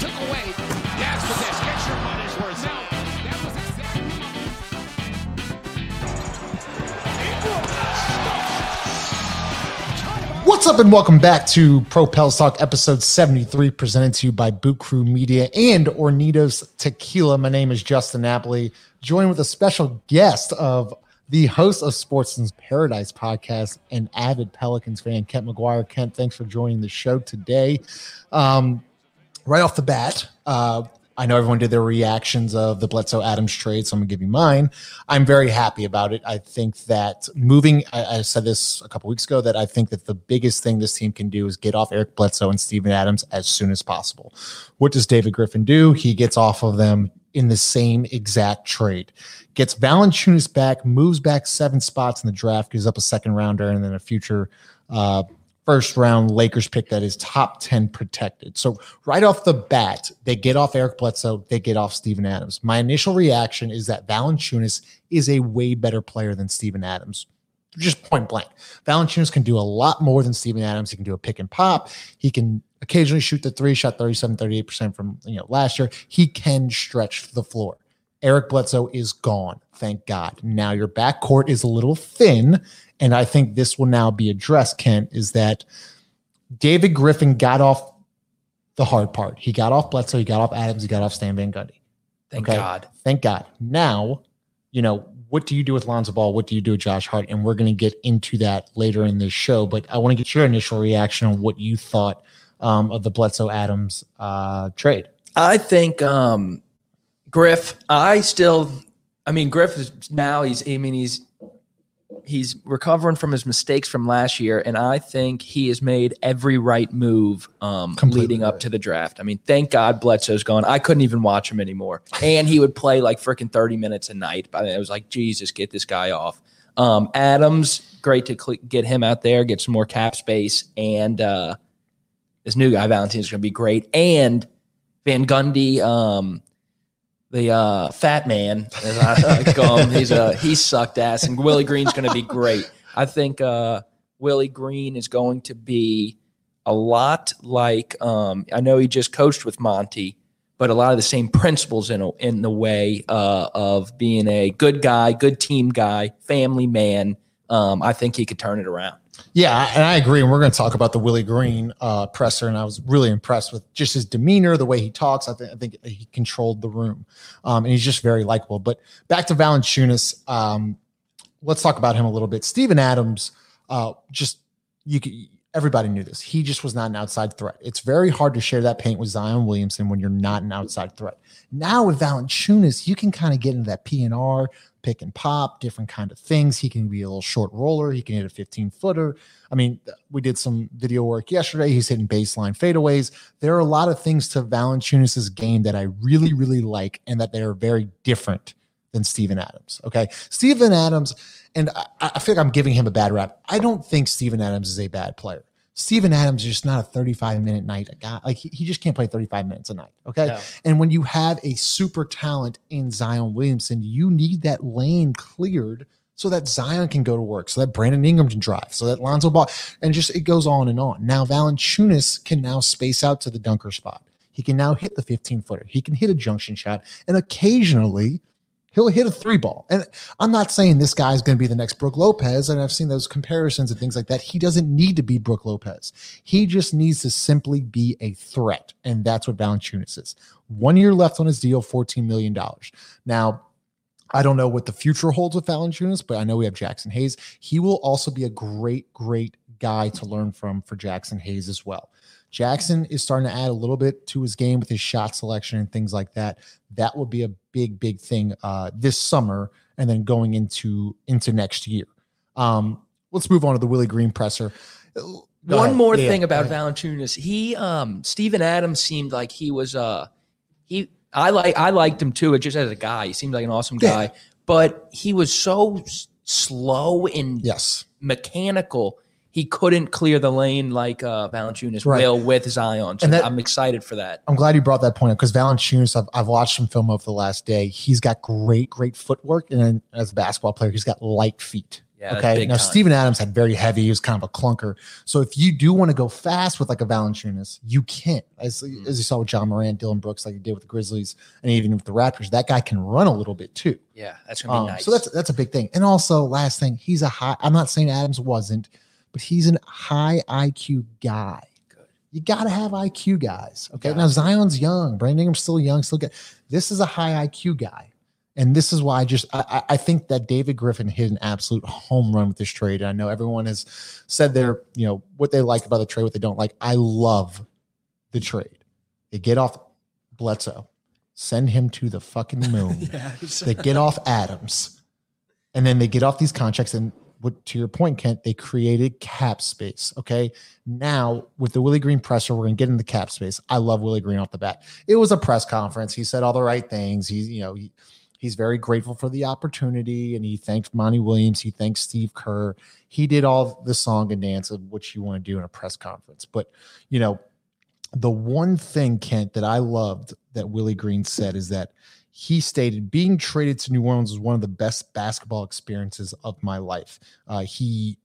Took away. Money's worth. Now, that was. What's up, and welcome back to Pro Pels Talk, episode 73, presented to you by Boot Crew Media and Hornitos Tequila. My name is Justin Napoli, joined with a special guest of the host of Sportsman's Paradise podcast and avid Pelicans fan, Kent McGuire. Kent, thanks for joining the show today. Um, right off the bat, uh, I know everyone did their reactions of the Bledsoe Adams trade, so I'm gonna give you mine. I'm very happy about it. I think that moving, I, I said this a couple weeks ago, that I think that the biggest thing this team can do is get off Eric Bledsoe and Steven Adams as soon as possible. What does David Griffin do? He gets off of them in the same exact trade. Gets Valanciunas back, moves back seven spots in the draft, gives up a second rounder and then a future uh, first round Lakers pick that is top 10 protected. So right off the bat, they get off Eric Bledsoe, they get off Steven Adams. My initial reaction is that Valanciunas is a way better player than Steven Adams. Just point blank. Valanciunas can do a lot more than Steven Adams. He can do a pick and pop. He can occasionally shoot the three, shot 37, 38% from you know last year. He can stretch the floor. Eric Bledsoe is gone. Thank God. Now your backcourt is a little thin. And I think this will now be addressed, Kent, is that David Griffin got off the hard part. He got off Bledsoe, he got off Adams, he got off Stan Van Gundy. Thank Okay. God. Thank God. Now, you know, what do you do with Lonzo Ball? What do you do with Josh Hart? And we're going to get into that later in this show. But I want to get your initial reaction on what you thought um, of the Bledsoe Adams uh, trade. I think um Griff, I still I mean Griff is now he's I mean he's he's recovering from his mistakes from last year and I think he has made every right move um leading up right. to the draft. I mean, thank God Bledsoe's gone. I couldn't even watch him anymore. And he would play like freaking 30 minutes a night. But I was like, Jesus, get this guy off. Um Adams, great to cl- get him out there, get some more cap space and uh this new guy Valentine's going to be great and Van Gundy, um, the uh, fat man, as I like call him, he's uh, he sucked ass, and Willie Green's going to be great. I think uh, Willie Green is going to be a lot like um, I know he just coached with Monty, but a lot of the same principles in a, in the way uh, of being a good guy, good team guy, family man. Um, I think he could turn it around. Yeah, and I agree. And we're going to talk about the Willie Green uh, presser, and I was really impressed with just his demeanor, the way he talks. I think I think he controlled the room, um, and he's just very likable. But back to Valanciunas, um, let's talk about him a little bit. Steven Adams, uh, just you could. Everybody knew this. He just was not an outside threat. It's very hard to share that paint with Zion Williamson when you're not an outside threat. Now with Valanciunas, you can kind of get into that P and R, pick and pop, different kind of things. He can be a little short roller. He can hit a 15 footer. I mean, we did some video work yesterday. He's hitting baseline fadeaways. There are a lot of things to Valanciunas' game that I really, really like, and that they are very different than Steven Adams. Okay, Steven Adams, and I, I feel like I'm giving him a bad rap. I don't think Steven Adams is a bad player. Steven Adams is just not a 35 minute night guy. Like he, he just can't play 35 minutes a night. Okay. No. And when you have a super talent in Zion Williamson, you need that lane cleared so that Zion can go to work, so that Brandon Ingram can drive, so that Lonzo Ball, and just it goes on and on. Now Valanciunas can now space out to the dunker spot. He can now hit the 15 footer. He can hit a junction shot, and occasionally he'll hit a three ball. And I'm not saying this guy's going to be the next Brook Lopez, and I've seen those comparisons and things like that. He doesn't need to be Brook Lopez. He just needs to simply be a threat, and that's what Valanciunas is. One year left on his deal, $14 million. Now, I don't know what the future holds with Valanciunas, but I know we have Jaxson Hayes. He will also be a great, great guy to learn from for Jaxson Hayes as well. Jaxson is starting to add a little bit to his game with his shot selection and things like that. That will be a big, big thing uh, this summer, and then going into into next year. Um, let's move on to the Willie Green presser. Go One ahead. more Yeah, thing about ahead. Valanciunas, he um Steven Adams seemed like he was uh he I like I liked him too, It just as a guy. He seemed like an awesome Yeah. guy, but he was so s- slow and Yes. mechanical. He couldn't clear the lane like uh, Valanciunas Right. will with Zion. So And that- I'm excited for that. I'm glad you brought that point up because Valanciunas, I've, I've watched some film over the last day. He's got great, great footwork, and then as a basketball player, he's got light feet. Yeah, okay. Now time. Steven Adams had very heavy. He was kind of a clunker. So if you do want to go fast with like a Valanciunas, you can't. As Mm. as you saw with Ja Morant, Dillon Brooks, like you did with the Grizzlies, and even with the Raptors, that guy can run a little bit too. Yeah, that's gonna be Um, nice. So that's that's a big thing. And also, last thing, he's a high. I'm not saying Adams wasn't, but he's an high IQ guy. Good. You got to have IQ guys. Okay. Got Now Zion's young. Brandon Ingram's still young. Still good. This is a high IQ guy. And this is why I just I, I- I think that David Griffin hit an absolute home run with this trade. And I know everyone has said their, you know, what they like about the trade, what they don't like. I love the trade. They get off Bledsoe, send him to the fucking moon they get off Adams, and then they get off these contracts. And what to your point, Kent, they created cap space. Okay. Now with the Willie Green presser, we're gonna get into cap space. I love Willie Green off the bat. It was a press conference. He said all the right things. He's, you know, he, he's very grateful for the opportunity and he thanked Monty Williams. He thanks Steve Kerr. He did all the song and dance of what you want to do in a press conference. But you know, the one thing, Kent, that I loved that Willie Green said is that he stated being traded to New Orleans was one of the best basketball experiences of my life. Uh, he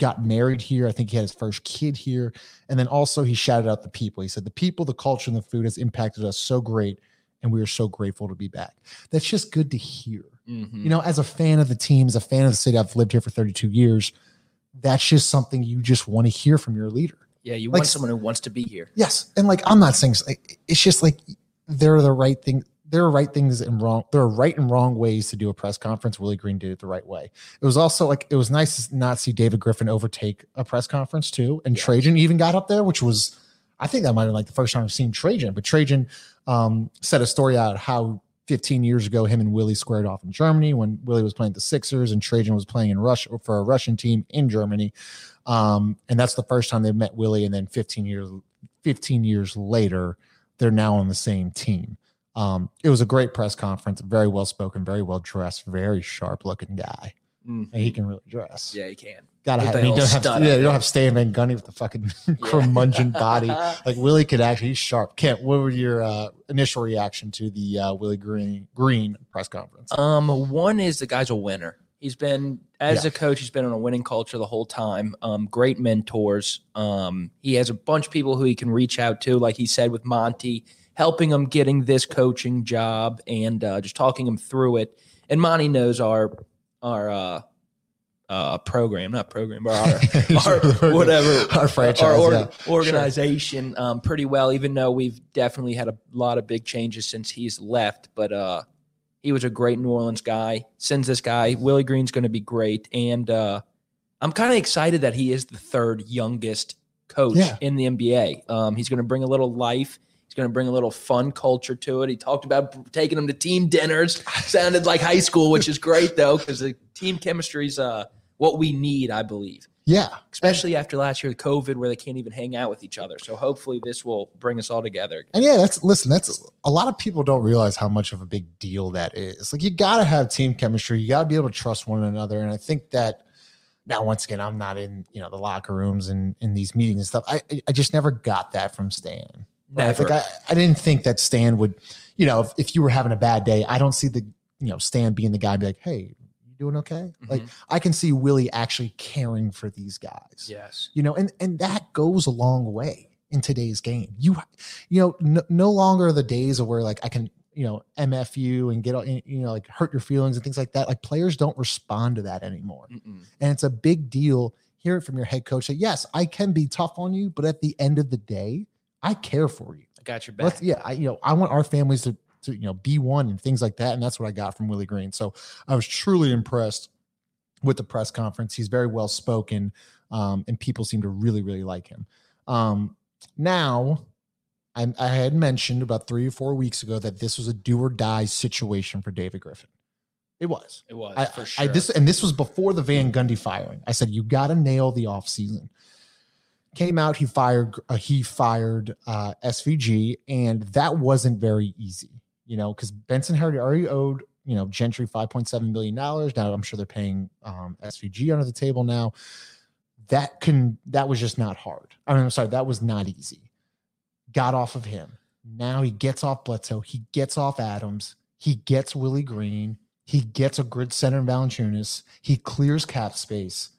got married here. I think he had his first kid here. And then also he shouted out the people. He said, The people, the culture, and the food has impacted us so great. And we are so grateful to be back. That's just good to hear. Mhm. You know, as a fan of the team, as a fan of the city, I've lived here for 32 years. That's just something you just want to hear from your leader. yeah, you like- want someone who wants to be here. Yes, and like I'm not saying it's just like they're the right thing. There are right things and wrong. There are right and wrong ways to do a press conference. Willie Green did it the right way. It was also like it was nice to not see David Griffin overtake a press conference too, and Yeah. Trajan even got up there, which was I think that might have been like the first time I've seen Trajan. But Trajan um, said a story out how 15 years ago him and Willie squared off in Germany when Willie was playing the Sixers and Trajan was playing in Russia for a Russian team in Germany. Um, and that's the first time they met Willie. And then 15 years, 15 years later, they're now on the same team. Um, it was a great press conference, very well spoken, very well dressed, very sharp looking guy. Mhm. And he can really dress. Yeah, he can. Gotta With have, you don't have, yeah, you don't have Stan Van Gundy with the fucking curmudgeon body. Like Willie could actually, he's sharp. Kent, what were your uh, initial reaction to the uh, Willie Green Green press conference? Um, one is the guy's a winner. He's been as Yeah. a coach, he's been on a winning culture the whole time. Um, great mentors. Um, he has a bunch of people who he can reach out to, like he said with Monty, helping him getting this coaching job and uh, just talking him through it. And Monty knows our our uh, uh, program, not program, but our, our whatever our franchise. our org- yeah. organization um, pretty well, even though we've definitely had a lot of big changes since he's left. But uh, he was a great New Orleans guy. Sends this guy, Willie Green's going to be great. And uh, I'm kind of excited that he is the third youngest coach Yeah. in the NBA. Um, he's going to bring a little life. He's going to bring a little fun culture to it. He talked about taking them to team dinners. Sounded like high school, which is great though, because the team chemistry is uh, what we need, I believe Yeah. especially after last year, with COVID, where they can't even hang out with each other. So hopefully, this will bring us all together. And yeah, that's listen, that's a lot of people don't realize how much of a big deal that is. Like you gotta have team chemistry, you gotta be able to trust one another. And I think that now once again, I'm not in, you know, the locker rooms and in these meetings and stuff. I I just never got that from Stan. Right? Never. Like I, I didn't think that Stan would, you know, if, if you were having a bad day, I don't see the, you know, Stan being the guy be like, hey, you doing okay? Mm-hmm. Like I can see Willie actually caring for these guys yes, you know and and that goes a long way in today's game you you know no, no longer are the days of where like i can you know mf you and get all- you know like hurt your feelings and things like that like players don't respond to that anymore Mm-mm. and it's a big deal hear it from your head coach that yes i can be tough on you but at the end of the day i care for you I got your back. Let's, yeah, I, you know, I want our families to, to, you know, be one and things like that. And that's what I got from Willie Green. So I was truly impressed with the press conference. He's very well spoken, um, and people seem to really, really like him. Um, now, I, I had mentioned about three or four weeks ago that this was a do or die situation for David Griffin. It was. it was I, for I sure. this and this was before the Van Gundy firing. I said you got to nail the offseason. Came out, he fired uh, he fired uh, SVG, and that wasn't very easy, you know, because Benson had already owed you know Gentry five point seven million dollars. Now I'm sure they're paying um, SVG under the table now. That can that was just not hard. I mean, I'm sorry, that was not easy. Got off of him. Now he gets off Bledsoe. He gets off Adams. He gets Willie Green He gets a grid center in Valanciunas. He clears cap space.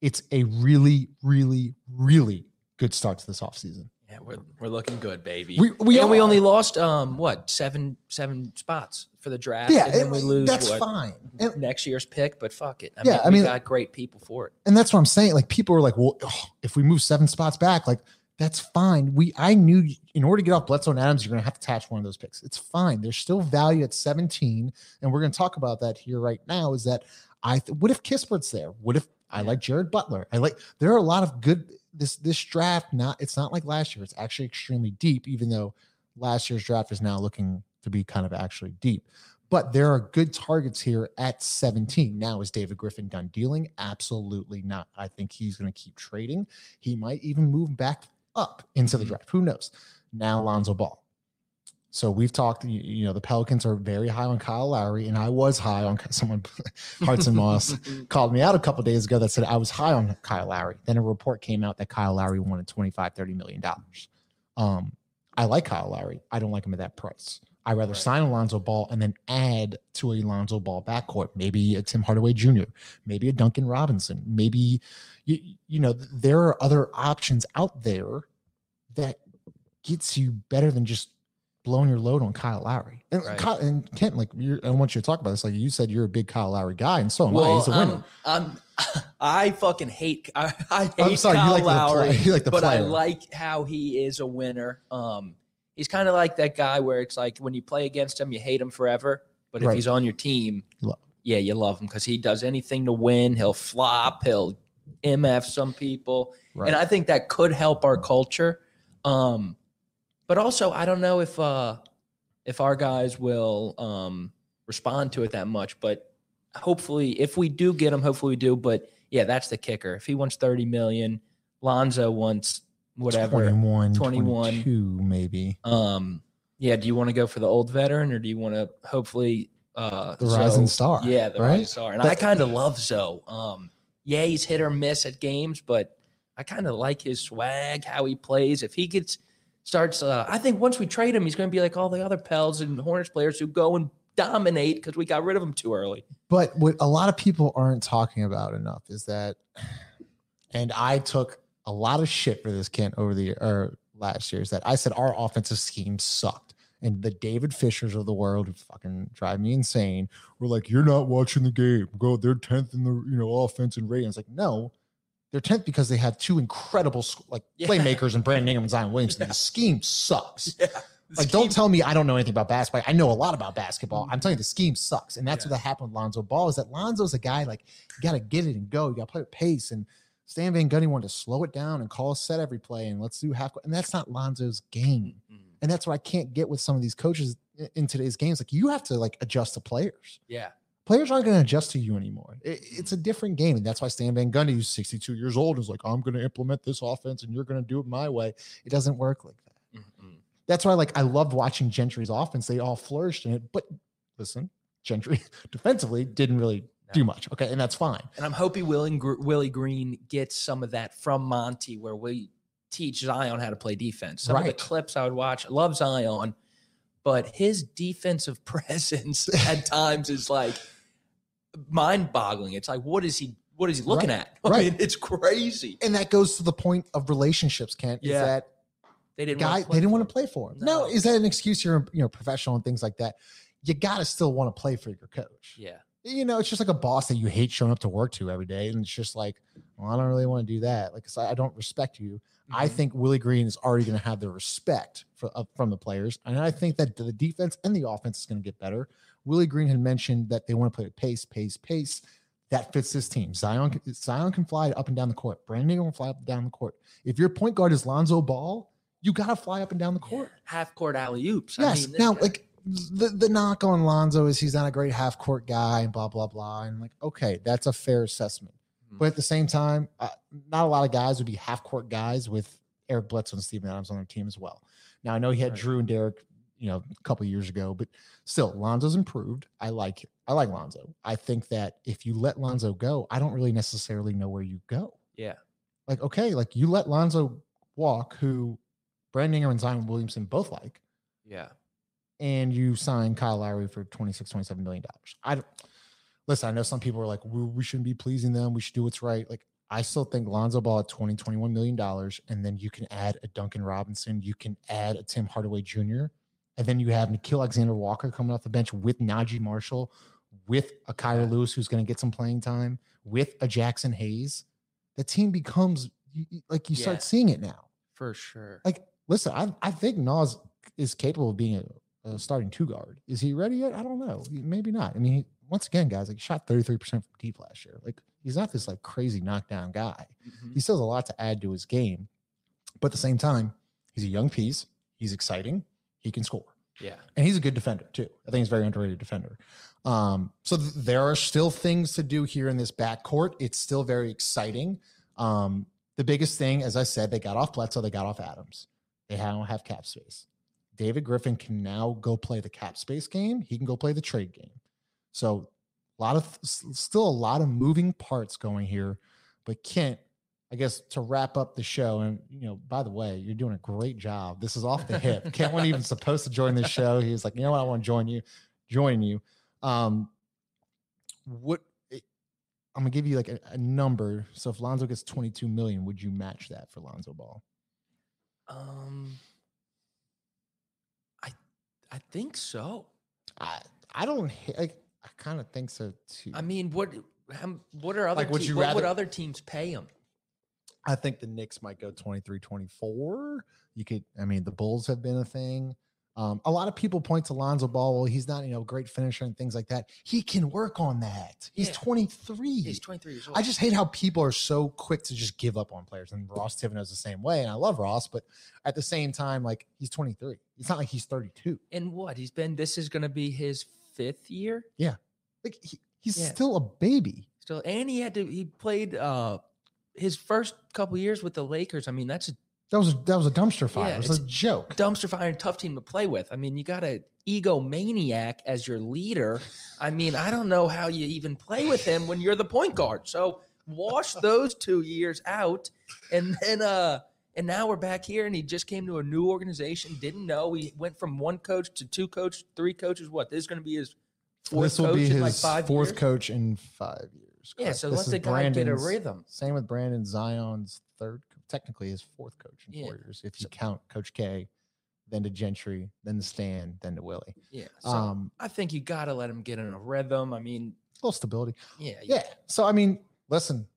It's a really, really, really good start to this offseason. Yeah, we're, we're looking good, baby. We- we and we only lost um what seven seven spots for the draft. Yeah, and then we lose that's what, fine. And, next year's pick. But fuck it. I Yeah, mean, I we mean- got great people for it. and that's what I'm saying. Like people are like, well, oh, if we move seven spots back, like that's fine. We I knew in order to get off Bledsoe and Adams, you're gonna have to attach one of those picks. It's fine. There's still value at 17, and we're gonna talk about that here right now. Is that I th- what if Kispert's there? What if I like Jared Butler? I like there are a lot of good this this draft. Not it's not like last year. It's actually extremely deep, even though last year's draft is now looking to be kind of actually deep. But there are good targets here at 17. Now, is David Griffin done dealing? Absolutely not. I think he's going to keep trading. He might even move back up into the Mhm. draft. Who knows? Now, Lonzo Ball. So we've talked, you, you know, the Pelicans are very high on Kyle Lowry, and I was high on someone, Hearts and Moss, called me out a couple days ago that said I was high on Kyle Lowry. Then a report came out that Kyle Lowry wanted 25, 30 million dollars. Um, I like Kyle Lowry. I don't like him at that price. I'd rather Right. sign Alonzo Ball and then add to a Alonzo Ball backcourt. Maybe a Tim Hardaway Jr., maybe a Duncan Robinson, maybe you, you know, there are other options out there that gets you better than just blowing your load on Kyle Lowry. And, Right. Kyle, and Kent, like you're, I want you to talk about this. Like you said, you're a big Kyle Lowry guy, and so am I. He's a winner. I'm, I'm, I fucking hate. I, I hate I'm sorry, you Kyle like the Lowry, play- you like the but I like how he is a winner. Um, he's kind of like that guy where it's like when you play against him, you hate him forever, but if Right. he's on your team, yeah, you love him because he does anything to win. He'll flop. He'll mf some people, Right. and I think that could help our culture. Um, but also, I don't know if uh, if our guys will um, respond to it that much. But hopefully, if we do get him, hopefully we do. But yeah, that's the kicker. If he wants thirty million, Lonzo wants whatever. 21, 21. 22 maybe. Um, yeah. Do you want to go for the old veteran, or do you want to hopefully uh, The rising star, Yeah, the right? rising star. And I kind of love Zoe. Um, yeah, he's hit or miss at games, but I kind of like his swag, how he plays. If he gets starts, uh, I think once we trade him, he's going to be like all the other Pels and Hornets players who go and dominate because we got rid of him too early. But what a lot of people aren't talking about enough is that, and I took a lot of shit for this Kent over the or last year is that I said our offensive scheme sucked. And the David Fishers of the world who fucking drive me insane were like, You're not watching the game. Go, they're 10th in the you know offense and rating. It's like, no, they're 10th because they have two incredible like Yeah. playmakers and Brandon Ingram and Zion Williamson. The scheme sucks. Yeah. Like, don't tell me I don't know anything about basketball. I know a lot about basketball. I'm telling you, the scheme sucks, and that's Yeah. what happened with Lonzo Ball. Is that Lonzo's a guy like you got to get it and go. You got to play with pace. And Stan Van Gundy wanted to slow it down and call a set every play, and let's do half. And that's not Lonzo's game. Mm. And that's what I can't get with some of these coaches in today's games. Like you have to like adjust the players. Yeah. Players aren't going to adjust to you anymore. It- it's a different game, and that's why Stan Van Gundy, who's 62 years old, is like, I'm going to implement this offense, and you're going to do it my way. It doesn't work like that Mm-mm. that's why like I loved watching Gentry's offense. They all flourished in it. But listen, Gentry defensively didn't really do much. Okay, and that's fine. And I'm hoping Willie, Willie Green gets some of that from Monty, where we teach Zion how to play defense. Some of Right. the clips I would watch, I love Zion, but his defensive presence at times is like mind boggling. It's like, what is he? What is he looking Right. at? I Right. mean, it's crazy. And that goes to the point of relationships, Kent. Is Yeah. that They didn't. guy they didn't want to play for him. No. No, is that an excuse? You're you know professional and things like that. You gotta still want to play for your coach. Yeah, You know, it's just like a boss that you hate showing up to work to every day, and it's just like, well, I don't really want to do that. Like, I I don't respect you. I Mhm. think Willie Green is already going to have the respect for, uh, from the players, and I think that the defense and the offense is going to get better. Willie Green had mentioned that they want to play pace, pace, pace. That fits this team. Zion, can- Zion can fly up and down the court. Brandon can fly up and down the court. If your point guard is Lonzo Ball, you got to fly up and down the court. half court alley oops. Yes. I mean, now, guy- like the, the knock on Lonzo is he's not a great half court guy and blah, blah, blah. And like, okay, that's a fair assessment. Mhm. But at the same time, uh, not a lot of guys would be half court guys with Eric Bledsoe and Steven Adams on their team as well. Now, I know he had Right. Drew and Derek, you know, a couple years ago, but still, Lonzo's improved. I like I like Lonzo. I think that if you let Lonzo go, I don't really necessarily know where you go. yeah, Like, okay, like you let Lonzo walk, who Brandon Ingram and Zion Williamson both like yeah. and you sign Kyle Lowry for 26, 27 million dollars. I don't listen. I know some people are like, we, we shouldn't be pleasing them. We should do what's right. Like, I still think Lonzo Ball at 20, 21 million dollars, and then you can add a Duncan Robinson, you can add a Tim Hardaway Jr., and then you have Nickeil Alexander Walker coming off the bench with Naji Marshall, with a Kira Lewis who's going to get some playing time, with a Jaxson Hayes. The team becomes like you Yeah. start seeing it now. for sure. Like, listen, I, I think Nas is capable of being a, a starting two guard. Is he ready yet? I don't know. Maybe not. I mean, he, once again, guys, like he shot 33% from deep last year. Like he's not this like crazy knockdown guy. Mhm. He still has a lot to add to his game. But at the same time, he's a young piece. He's exciting. He can score. Yeah. And he's a good defender too. I think he's a very underrated defender. Um, so th- there are still things to do here in this backcourt. It's still very exciting. Um, the biggest thing, as I said, they got off Bledsoe, they got off Adams. They don't have cap space. David Griffin can now go play the cap space game. He can go play the trade game. So a lot of still a lot of moving parts going here. But Kent, I guess to wrap up the show, and you know, by the way, you're doing a great job. This is off the hip. Kent wasn't even supposed to join this show. He was like, you know what, I want to join you, join you. Um, what I'm gonna give you like a, a number. So if Lonzo gets 22 million, would you match that for Lonzo Ball? Um, I I think so. I I don't like. I kind of think so too. I mean, what what are other Like, would te- you what would rather- other teams pay him? I think the Knicks might go 23 24. You could, I mean, the Bulls have been a thing. Um, a lot of people point to Lonzo Ball. Well, he's not, you know, great finisher and things like that. He can work on that. He's Yeah. 23. He's 23 years old. I just hate how people are so quick to just give up on players. And Ross Thibodeau's the same way. And I love Ross, but at the same time, like he's 23. It's not like he's 32. and what he's been. This is going to be his fifth year Yeah, Like he, he's Yeah. still a baby. still, and he had to. He played uh his first couple years with the Lakers. I mean, that's a That was that was a dumpster fire. Yeah, it was it's- a joke. dumpster fire and tough team to play with. I mean, you got a egomaniac as your leader. I mean, I don't know how you even play with him when you're the point guard. So wash those two years out, and then uh, and now we're back here, and he just came to a new organization. Didn't know he went from one coach to two coach, three coaches. What this is going to be his fourth this will coach be in like his five fourth years? coach in five years. Yeah, correct. so This let is the guy get a Brandon's- rhythm. Same with Brandon Zion's third, technically his fourth coach in Yeah. four years, if you count Coach K, then to Gentry, then to Stan, then to Willie. Yeah, so Um, I think you got to let him get in a rhythm. I mean, a little stability. yeah, Yeah. So, I mean, listen,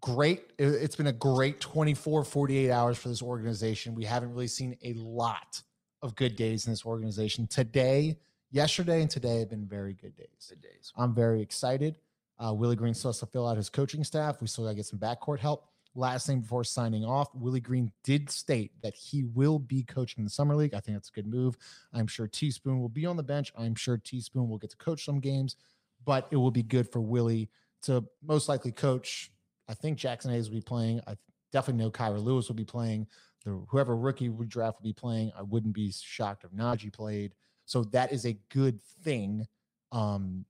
great. It- It's been a great 24, 48 hours for this organization. We haven't really seen a lot of good days in this organization. Today, yesterday, and today have been very good days. good days. I'm very excited. Uh, Willie Green still has to fill out his coaching staff. We still got to get some backcourt help. Last thing before signing off, Willie Green did state that he will be coaching the summer league. I think that's a good move. I'm sure Teaspoon will be on the bench. I'm sure Teaspoon will get to coach some games, but it will be good for Willie to most likely coach. I think Jaxson Hayes will be playing. I definitely know Kira Lewis will be playing. The whoever rookie we draft will be playing. I wouldn't be shocked if Naji played. So that is a good thing. Um,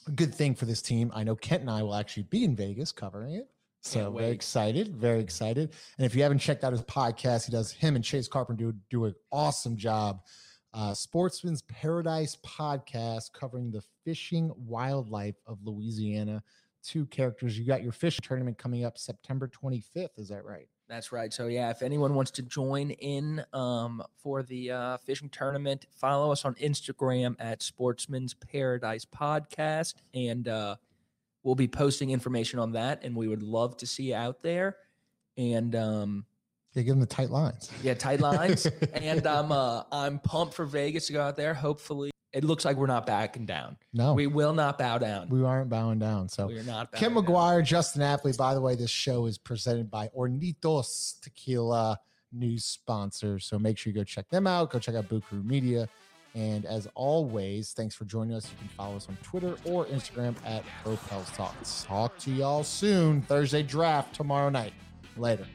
good thing for this team. I know Kent and I will actually be in Vegas covering it. So very excited, very excited. And if you haven't checked out his podcast, he does him and Chase Carpenter do, do an awesome job. Uh, Sportsman's Paradise podcast covering the fishing wildlife of Louisiana. Two characters. You got your fishing tournament coming up September 25th. Is that right? That's right. So yeah, if anyone wants to join in um, for the uh, fishing tournament, follow us on Instagram at Sportsman's Paradise Podcast, and uh, we'll be posting information on that. And we would love to see you out there. And um, Yeah, give them the tight lines. yeah, tight lines. and I'm uh, I'm pumped for Vegas to go out there. Hopefully, it looks like we're not backing down. No, We will not bow down. We, aren't bowing down. So we are not. Kim bowing down. McGuire, Justin Apley. By the way, this show is presented by Hornitos Tequila, new sponsor. So make sure you go check them out. Go check out Crew Media. And as always, thanks for joining us. You can follow us on Twitter or Instagram at Propels Talks. Talk to y'all soon. Thursday draft tomorrow night. Later.